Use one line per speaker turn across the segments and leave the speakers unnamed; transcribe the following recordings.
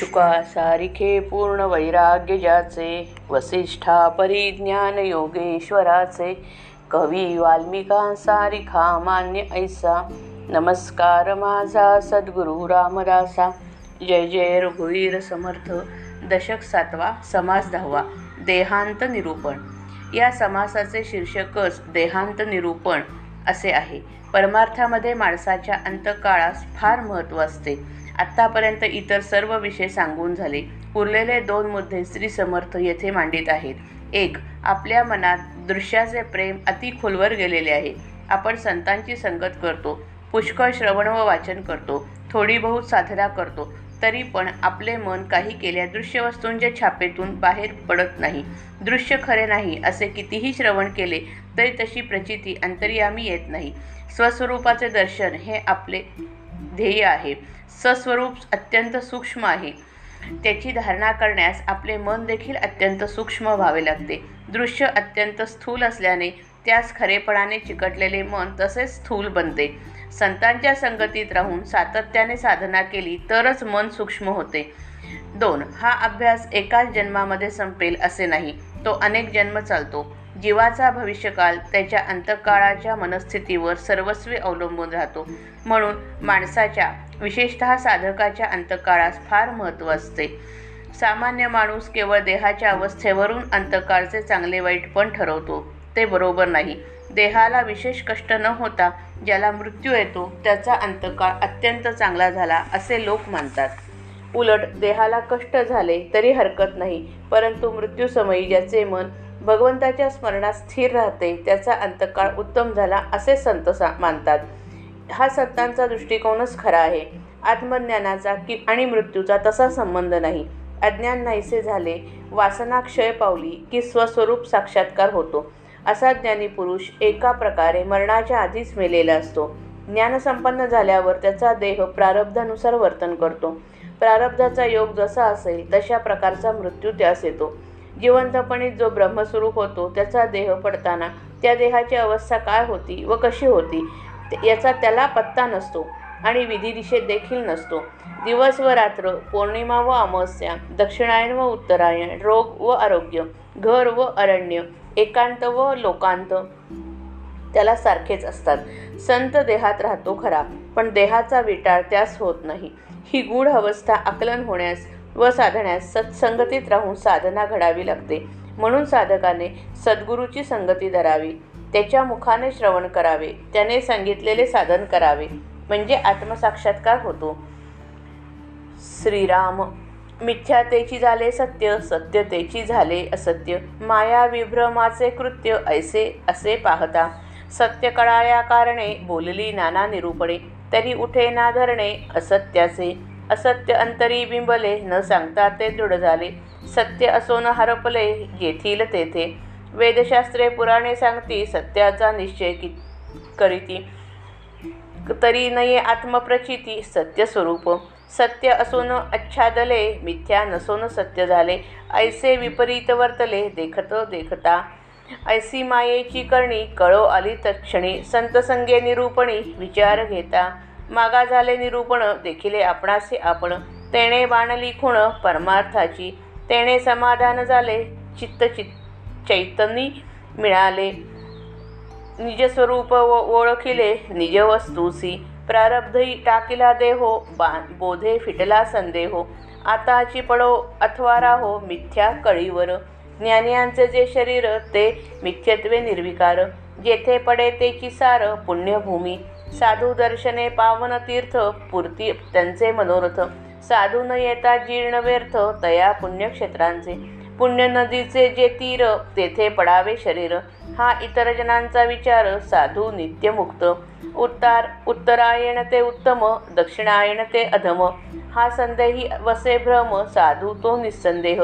शुका सारिखे पूर्ण वैराग्य ज्याचे वसिष्ठा परिज्ञान योगेश्वराचे कवी वाल्मिका सारिखा मान्य ऐसा नमस्कार माझा सद्गुरु रामदासा जय जय रघुवीर समर्थ दशक सातवा समास दहावा देहांत निरूपण. या समासाचे शीर्षकच देहांत निरूपण असे आहे. परमार्थामध्ये माणसाच्या अंतकाळास फार महत्त्व असते. आत्तापर्यंत इतर सर्व विषय सांगून झाले. उरलेले दोन मुद्दे श्री समर्थ येथे मांडित आहेत. एक आपल्या मनात दृश्याचे प्रेम अति खोलवर गेलेले आहे. आपण संतांची संगत करतो पुष्कळ श्रवण व वाचन करतो थोडी बहुत साधना करतो तरी पण आपले मन काही केल्या दृश्य वस्तूंच्या छापेतून बाहेर पडत नाही. दृश्य खरे नाही असे कितीही श्रवण केले तरी तशी प्रचिती अंतर्यामी येत नाही. स्वस्वरूपाचे दर्शन हे आपले ध्येय आहे. सस्वरूप अत्यंत सूक्ष्म आहे. त्याची धारणा करण्यास आपले मन देखील अत्यंत सूक्ष्म व्हावे लागते. दृश्य अत्यंत स्थूल असल्याने त्यास खरेपणाने चिकटलेले मन तसेच स्थूल बनते. संतांच्या संगतीत राहून सातत्याने साधना केली तरच मन सूक्ष्म होते. दोन हा अभ्यास एकाच जन्मामध्ये संपेल असे नाही तो अनेक जन्म चालतो. जीवाचा भविष्यकाल त्याच्या अंतकाळाच्या मनस्थितीवर सर्वस्वी अवलंबून राहतो. म्हणून माणसाच्या विशेषत साधकाच्या अंतकाळास फार महत्त्व असते. सामान्य माणूस केवळ देहाच्या अवस्थेवरून अंतकाळचे चांगले वाईट पण ठरवतो. ते बरोबर नाही. देहाला विशेष कष्ट न होता ज्याला मृत्यू येतो त्याचा अंतकाळ अत्यंत चांगला झाला असे लोक मानतात. उलट देहाला कष्ट झाले तरी हरकत नाही परंतु मृत्यूसमयी ज्याचे मन भगवंताच्या स्मरणात स्थिर राहते त्याचा अंतकाळ उत्तम झाला असे संत सा मानतात. हा संतांचा दृष्टिकोनच खरा आहे. आत्मज्ञानाचा की आणि मृत्यूचा तसा संबंध नाही. अज्ञान नाहीसे झाले वासना क्षय पावली की स्वस्वरूप साक्षात्कार होतो. असा ज्ञानी पुरुष एका प्रकारे मरणाच्या आधीच मेलेला असतो. ज्ञानसंपन्न झाल्यावर त्याचा देह प्रारब्धानुसार वर्तन करतो. प्रारब्धाचा योग जसा असेल तशा प्रकारचा मृत्यू त्यास येतो. जिवंतपणे जो ब्रह्मस्वरूप होतो त्याचा देह पडताना त्या देहाची अवस्था काय होती व कशी होती याचा त्याला पत्ता नसतो आणि विधिनिषेध देखील नसतो. दिवस व रात्र पौर्णिमा व अमावस्या दक्षिणायन व उत्तरायण रोग व आरोग्य घर व अरण्य एकांत व लोकांत त्याला सारखेच असतात. संत देहात राहतो खरा पण देहाचा विटाळ त्यास होत नाही. ही गूढ अवस्था आकलन होण्यास व साधण्यास सत्संगतीत राहून साधना घडावी लागते. म्हणून साधकाने सद्गुरूची संगती धरावी. त्याच्या मुखाने श्रवण करावे. त्याने सांगितलेले साधन करावे. म्हणजे आत्मसाक्षात्कार होतो. श्रीराम मिथ्यातेची झाले सत्य सत्यतेची झाले असत्य. माया विभ्रमाचे कृत्य ऐसे असे पाहता. सत्य कळाया कारणे बोलली नाना निरूपणे. तरी उठे ना धरणे असत्याचे. असत्य अंतरी बिंबले न सांगता ते दृढ झाले. सत्य असो न हरपले येथील तेथे. वेदशास्त्रे पुराणे सांगती सत्याचा निश्चय कि करीती. तरी नये आत्मप्रचिती सत्य स्वरूप. सत्य असून आच्छादले मिथ्या नसून सत्य झाले. ऐसे विपरीत वर्तले देखतो देखता. ऐसी मायेची करणी कळो आली तत्क्षणी. संतसंगे निरूपणी विचार घेता. मागा झाले निरूपण देखिले आपणासे आपण. तेणे बाणली खुण परमार्थाची. तेणे समाधान झाले चित्त चित्त. चैतन्य मिळाले. निजस्वरूप व ओळखिले निजवस्तूसी प्रारब्धही टाकिला देहो बा बोधे फिटला संदेहो. आताची पडो अथवा राहो मिथ्या कळीवर. ज्ञानियांचे जे शरीर ते मिथ्यत्वे निर्विकार. जेथे पडे तेची सार पुण्यभूमी. साधू दर्शने पावन तीर्थ पूर्ती त्यांचे मनोरथ. साधू न येता जीर्ण व्यर्थ तया पुण्यक्षेत्रांचे. पुण्य नदीचे जे तीर तेथे पडावे शरीर. हा इतर जनांचा विचार साधू नित्यमुक्त. उत्तार उत्तरायण ते उत्तम दक्षिणायण ते अधम. हा संदेही वसे भ्रम साधू तो निस्संदेह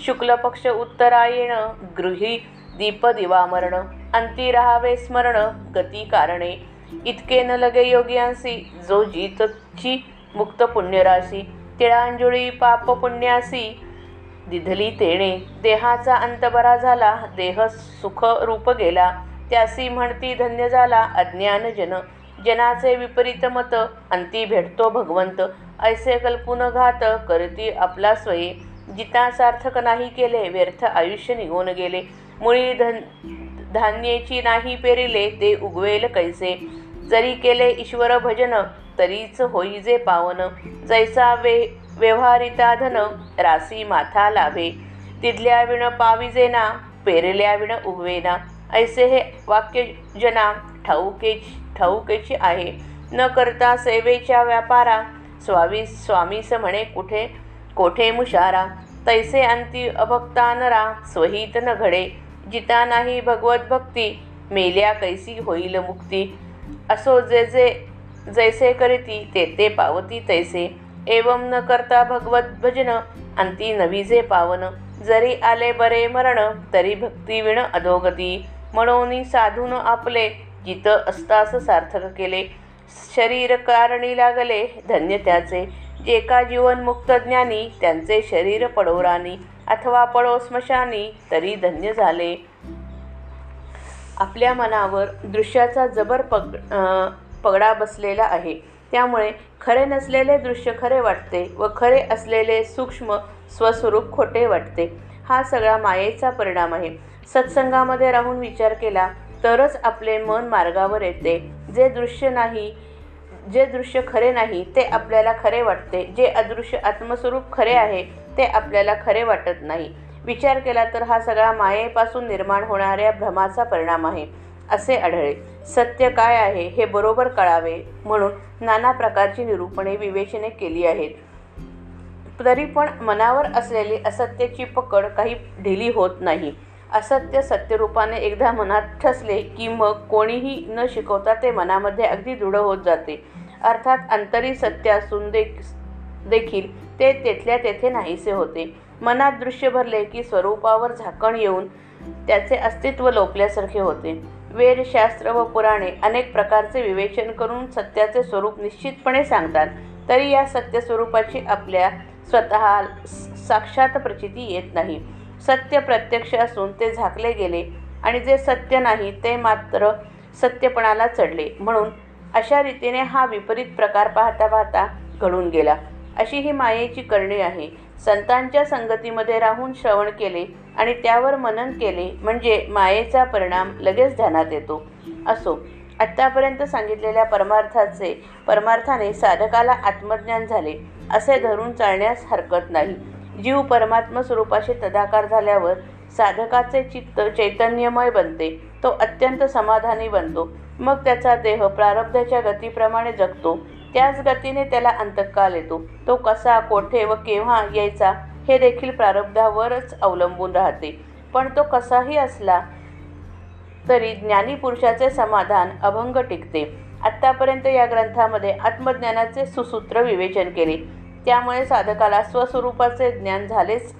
शुक्ल पक्ष उत्तरायण गृही दीप दिवामरण. अंती राहावे स्मरण गती कारणे. इतके न लगे योग्यांसी जो जीतची मुक्त पुण्यराशी. तिळांजुळी पाप पुण्यासी दिधली तेणे देहाचा अंत बरा झाला देह सुख रूप गेला. त्यासी म्हणती धन्य झाला अज्ञान जन. जनाचे विपरीत मत अंती भेटतो भगवंत. ऐसे कल्पून घात करती आपला स्वये. जिता सार्थक नाही केले व्यर्थ आयुष्य निघून गेले. मुळी धन धान्याची नाही पेरिले ते उगवेल कैसे. जरी केले ईश्वर भजन तरीच होई जे पावन. जैसा वे व्यवहारिता धन रासी माथा लाभे. तिथल्या विण पाविजेना पेरल्या विण उगवेना. ऐसे हे वाक्य जना ठाऊके ठाऊकेची आहे. न करता सेवेच्या व्यापारा स्वामी स्वामीस म्हणे कुठे कोठे मुशारा. तैसे अंती अभक्तानरा स्वहित न घडे. जिता नाही भगवत भक्ती मेल्या कैसी होईल मुक्ती. असो जे जे जैसे करीती ते ते पावती तैसे. एवं न करता भगवत भजन अंती नवीजे पावन. जरी आले बरे मरण तरी भक्ती विण अधोगती. म्हणून साधून आपले जित असतास सार्थक केले. शरीर कारणी लागले धन्य त्याचे. जे का जीवनमुक्त ज्ञानी त्यांचे शरीर पडोरानी. अथवा पडो स्मशानी तरी धन्य झाले. आपल्या मनावर दृश्याचा जबर पग पगडा बसलेला आहे. त्यामुळे खरे नसलेले दृश्य खरे वाटते व खरे असलेले सूक्ष्म स्वस्वरूप खोटे वाटते. हा सगळा मायेचा परिणाम आहे. सत्संगामध्ये राहून विचार केला तरच आपले मन मार्गावर येते. जे दृश्य नाही जे दृश्य खरे नाही ते आपल्याला खरे वाटते. जे अदृश्य आत्मस्वरूप खरे आहे ते आपल्याला खरे वाटत नाही. विचार केला तर हा सगळा मायेपासून निर्माण होणाऱ्या भ्रमाचा परिणाम आहे. असे आढळे सत्य काय आहे हे बरोबर कळावे म्हणून नाना प्रकारची निरूपणे विवेचने केली आहेत. तरी पण मनावर असलेली असत्याची पकड काही ढिली होत नाही. असत्य सत्यरूपाने एकदा मनात ठसले की मग कोणीही न शिकवता ते मनामध्ये अगदी दृढ होत जाते. अर्थात अंतरी सत्य असून देखील ते तेथल्या तेथे नाहीसे होते. मनात दृश्य भरले की स्वरूपावर झाकण येऊन त्याचे अस्तित्व लोपल्यासारखे होते. वेदशास्त्र व पुराणे अनेक प्रकारचे विवेचन करून सत्याचे स्वरूप निश्चितपणे सांगतात. तरी या सत्यस्वरूपाची आपल्या स्वतः साक्षात प्रचिती येत नाही. सत्य प्रत्यक्ष असून ते झाकले गेले आणि जे सत्य नाही ते मात्र सत्यपणाला चढले. म्हणून अशा रीतीने हा विपरीत प्रकार पाहता पाहता घडून गेला. अशी ही मायेची करणी आहे. संतांच्या संगतीमध्ये राहून श्रवण केले आणि त्यावर मनन केले म्हणजे मायेचा परिणाम लगेच ध्यानात येतो. असो आत्तापर्यंत सांगितलेल्या परमार्थाचे परमार्थाने साधकाला आत्मज्ञान झाले असे धरून चालण्यास हरकत नाही. जीव परमात्म स्वरूपाशी तदाकार झाल्यावर साधकाचे चित्त चैतन्यमय बनते तो अत्यंत समाधानी बनतो. मग त्याचा देह प्रारब्धाच्या गतीप्रमाणे जगतो. त्याच गतीने त्याला अंतकाल येतो. तो कसा कोठे व केव्हा यायचा हे देखील प्रारब्धावरच अवलंबून राहते. पण तो कसाही असला तरी ज्ञानी पुरुषाचे समाधान अभंग टिकते. आत्तापर्यंत या ग्रंथामध्ये आत्मज्ञानाचे सुसूत्र विवेचन केले. त्यामुळे साधकाला स्वस्वरूपाचे ज्ञान झालेच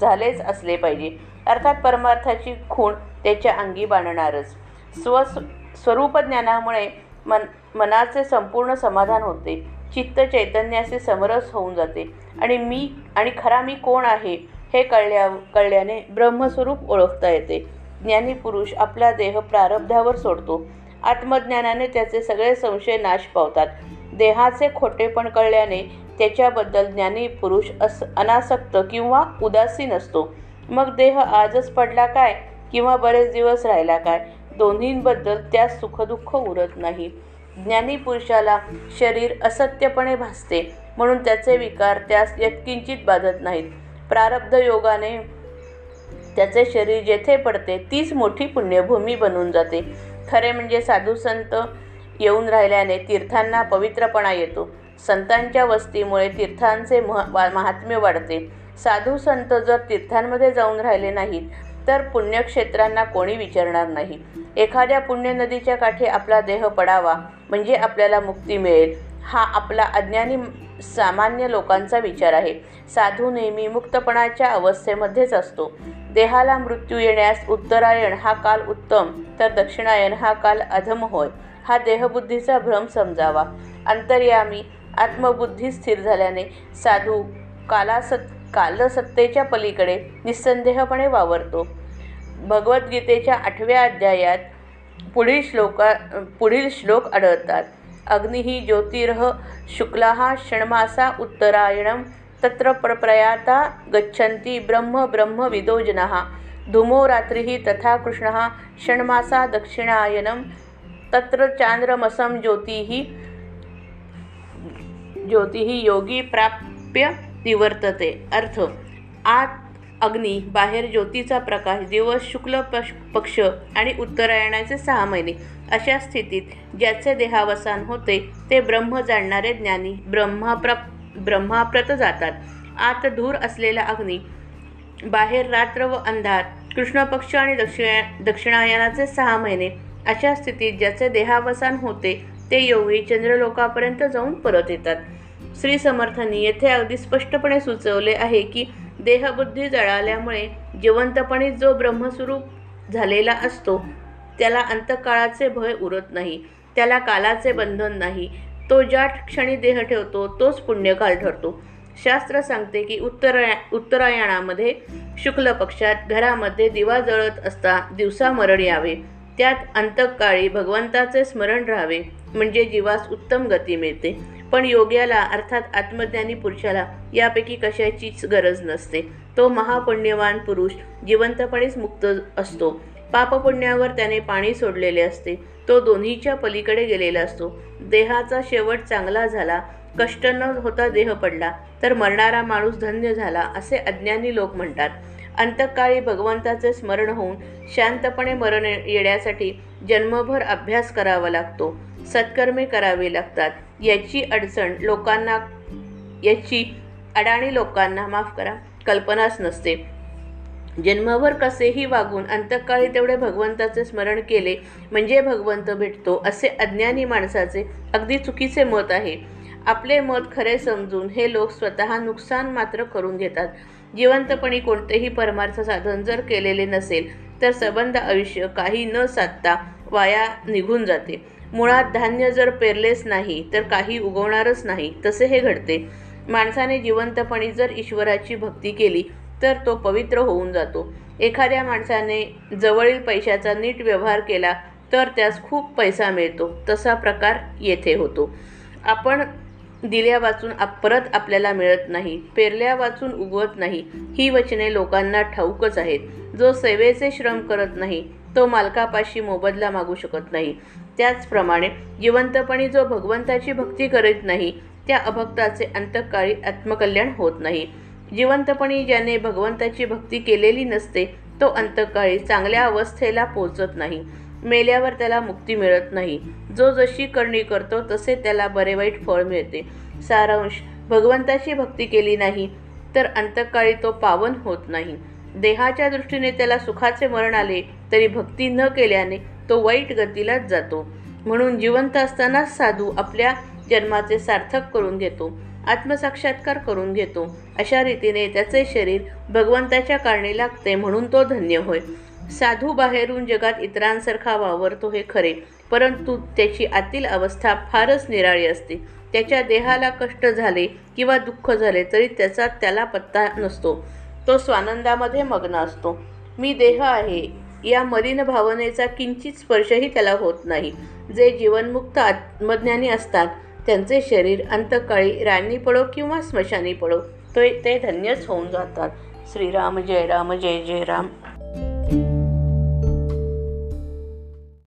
झालेच असले पाहिजे. अर्थात परमार्थाची खूण त्याच्या अंगी बांधणारच. स्व स्वरूप ज्ञानामुळे मन मनाचे संपूर्ण समाधान होते. चित्त चैतन्याचे समरस होऊन जाते. आणि मी आणि खरा मी कोण आहे हे कळल्या कळल्याने ब्रह्मस्वरूप ओळखता येते. ज्ञानी पुरुष आपला देह प्रारब्धावर सोडतो. आत्मज्ञानाने त्याचे सगळे संशय नाश पावतात. देहाचे खोटेपण कळल्याने त्याच्याबद्दल ज्ञानी पुरुष अस अनासक्त किंवा उदासीन असतो मग देह आजच पडला काय? किंवा बरेच दिवस राहिला काय? दोन्हींबद्दल त्यास सुखदुःख उरत नाही. ज्ञानी पुरुषाला शरीर असत्यपणे भासते म्हणून त्याचे विकार त्यास यत्किंचित बाधत नाहीत. प्रारब्ध योगाने त्याचे शरीर जेथे पडते तीच मोठी पुण्यभूमी बनून जाते. खरे म्हणजे साधू संत येऊन राहिल्याने तीर्थांना पवित्रपणा येतो. संतांच्या वस्तीमुळे तीर्थांचे मह महात्म्य वाढते. साधू संत जर तीर्थांमध्ये जाऊन राहिले नाहीत तर पुण्यक्षेत्रांना कोणी विचारणार नाही. एखाद्या पुण्य नदीच्या काठी आपला देह पडावा म्हणजे आपल्याला मुक्ती मिळेल हा आपला अज्ञानी सामान्य लोकांचा विचार आहे. साधू नेहमी मुक्तपणाच्या अवस्थेमध्येच असतो. देहाला मृत्यू येण्यास उत्तरायण हा काल उत्तम तर दक्षिणायन हा काल अधम होय. हा देहबुद्धीचा भ्रम समजावा. अंतर्यामी आत्मबुद्धी स्थिर झाल्याने साधू कालासत कालसत्तेच्या पलीकडे निस्संदेहपणे वावरतो. भगवद्गीतेच्या आठव्या अध्यायात पुढील श्लोका पुढील श्लोक आढळतात. अग्निः ज्योतिर्ह शुक्लाः षण्मासा उत्तरायणं तत्र प्रप्रयाता गच्छन्ति ब्रह्म ब्रह्मविदो जनाः। धूमो रात्रिः तथा कृष्णः षण्मासा दक्षिणायनं तत्र चांद्रमसं ज्योतिः ज्योतिः योगी प्राप्य निवर्तते। अर्थ आत अग्नी बाहेर ज्योतीचा प्रकाश दिवस शुक्ल पक्ष पक्ष आणि उत्तरायणाचे सहा महिने. अशा स्थितीत ज्याचे देहावसान होते ते ब्रह्म जाणणारे ज्ञानी ब्रह्माप्र ब्रह्माप्रत जातात. आत धूर असलेला अग्नी बाहेर रात्र व अंधार कृष्ण पक्ष आणि दक्षिण दक्षिणायनाचे सहा महिने. अशा स्थितीत ज्याचे देहावसान होते ते योगी चंद्रलोकापर्यंत जाऊन परत येतात. श्री समर्थांनी येथे अगदी स्पष्टपणे सुचवले आहे की देहबुद्धी जळाल्यामुळे जिवंतपणी जो ब्रह्मस्वरूप झालेला असतो त्याला अंतकाळाचे भय उरत नाही त्याला कालाचे बंधन नाही. तो ज्या क्षणी देह ठेवतो तोच पुण्यकाल ठरतो. शास्त्र सांगते की उत्तराया उत्तरायणामध्ये शुक्ल पक्षात घरामध्ये दिवा जळत असता दिवसा मरण यावे. त्यात अंतकाळी भगवंताचे स्मरण राहावे म्हणजे जीवास उत्तम गती मिळते. पण योग्याला अर्थात आत्मज्ञानी पुरुषाला यापैकी कशाचीच गरज नसते. तो महापुण्यवान पुरुष जिवंतपणेच मुक्त असतो. पापपुण्यावर त्याने पाणी सोडलेले असते. तो दोन्हीच्या पलीकडे गेलेला असतो. देहाचा शेवट चांगला झाला कष्ट न होता देह पडला तर मरणारा माणूस धन्य झाला असे अज्ञानी लोक म्हणतात. अंतकाळी भगवंताचे स्मरण होऊन शांतपणे मरण येण्यासाठी जन्मभर अभ्यास करावा लागतो. सत्कर्मे करावे लागतात. याची अडचण लोकांना याची अडाणी लोकांना माफ करा. कल्पनाच नसते. जन्मभर कसेही वागून अंतकाळी तेवढे भगवंताचे स्मरण केले म्हणजे भगवंत भेटतो असे अज्ञानी माणसाचे अगदी चुकीचे मत आहे. आपले मत खरे समजून हे लोक स्वतः नुकसान मात्र करून घेतात. जिवंतपणी कोणतेही परमार्थ साधन जर केलेले नसेल तर सबंध आयुष्य काही न साधता वाया निघून जाते. मुळात धान्य जर पेरलेच नाही तर काही उगवणारच नाही तसे हे घडते. माणसाने जिवंतपणी जर ईश्वराची भक्ती केली तर तो पवित्र होऊन जातो. एखाद्या माणसाने जवळील पैशाचा नीट व्यवहार केला तर त्यास खूप पैसा मिळतो तसा प्रकार येथे होतो. आपण दिल्या वाचून आप परत आपल्याला मिळत नाही. पेरल्या वाचून उगवत नाही. ही वचने लोकांना ठाऊकच आहेत. जो सेवेचे श्रम करत नाही तो मालकापाशी मोबदला मागू शकत नाही. त्याचप्रमाणे जिवंतपणी जो भगवंताची भक्ती करीत नाही त्या अभक्ताचे अंतकाळी आत्मकल्याण होत नाही. जिवंतपणी ज्याने भगवंताची भक्ती केलेली नसते तो अंतकाळी चांगल्या अवस्थेला पोचत नाही. मेल्यावर त्याला मुक्ती मिळत नाही. जो जशी करणी करतो तसे त्याला बरे वाईट फळ मिळते. सारांश भगवंताची भक्ती केली नाही तर अंतकाळी तो पावन होत नाही. देहाच्या दृष्टीने त्याला सुखाचे मरण आले तरी भक्ती न केल्याने तो वाईट गतीलाच जातो. म्हणून जिवंत असतानाच साधू आपल्या जन्माचे सार्थक करून घेतो आत्मसाक्षात्कार करून घेतो. अशा रीतीने त्याचे शरीर भगवंताच्या कारणी लागते म्हणून तो धन्य होय. साधू बाहेरून जगात इतरांसारखा वावरतो हे खरे परंतु त्याची आतील अवस्था फारच निराळी असते. त्याच्या देहाला कष्ट झाले किंवा दुःख झाले तरी त्याचा त्याला पत्ता नसतो. तो स्वानंदामध्ये मग्न असतो. मी देह आहे. या मलिन भावनेचा किंचित स्पर्शही त्याला होत नाही. जे जीवनमुक्त आत्मज्ञानी असतात त्यांचे शरीर अंतकाळी राणी पडो किंवा स्मशानी पडो तो ते धन्यच होऊन जातात. श्रीराम जय राम जय जय राम.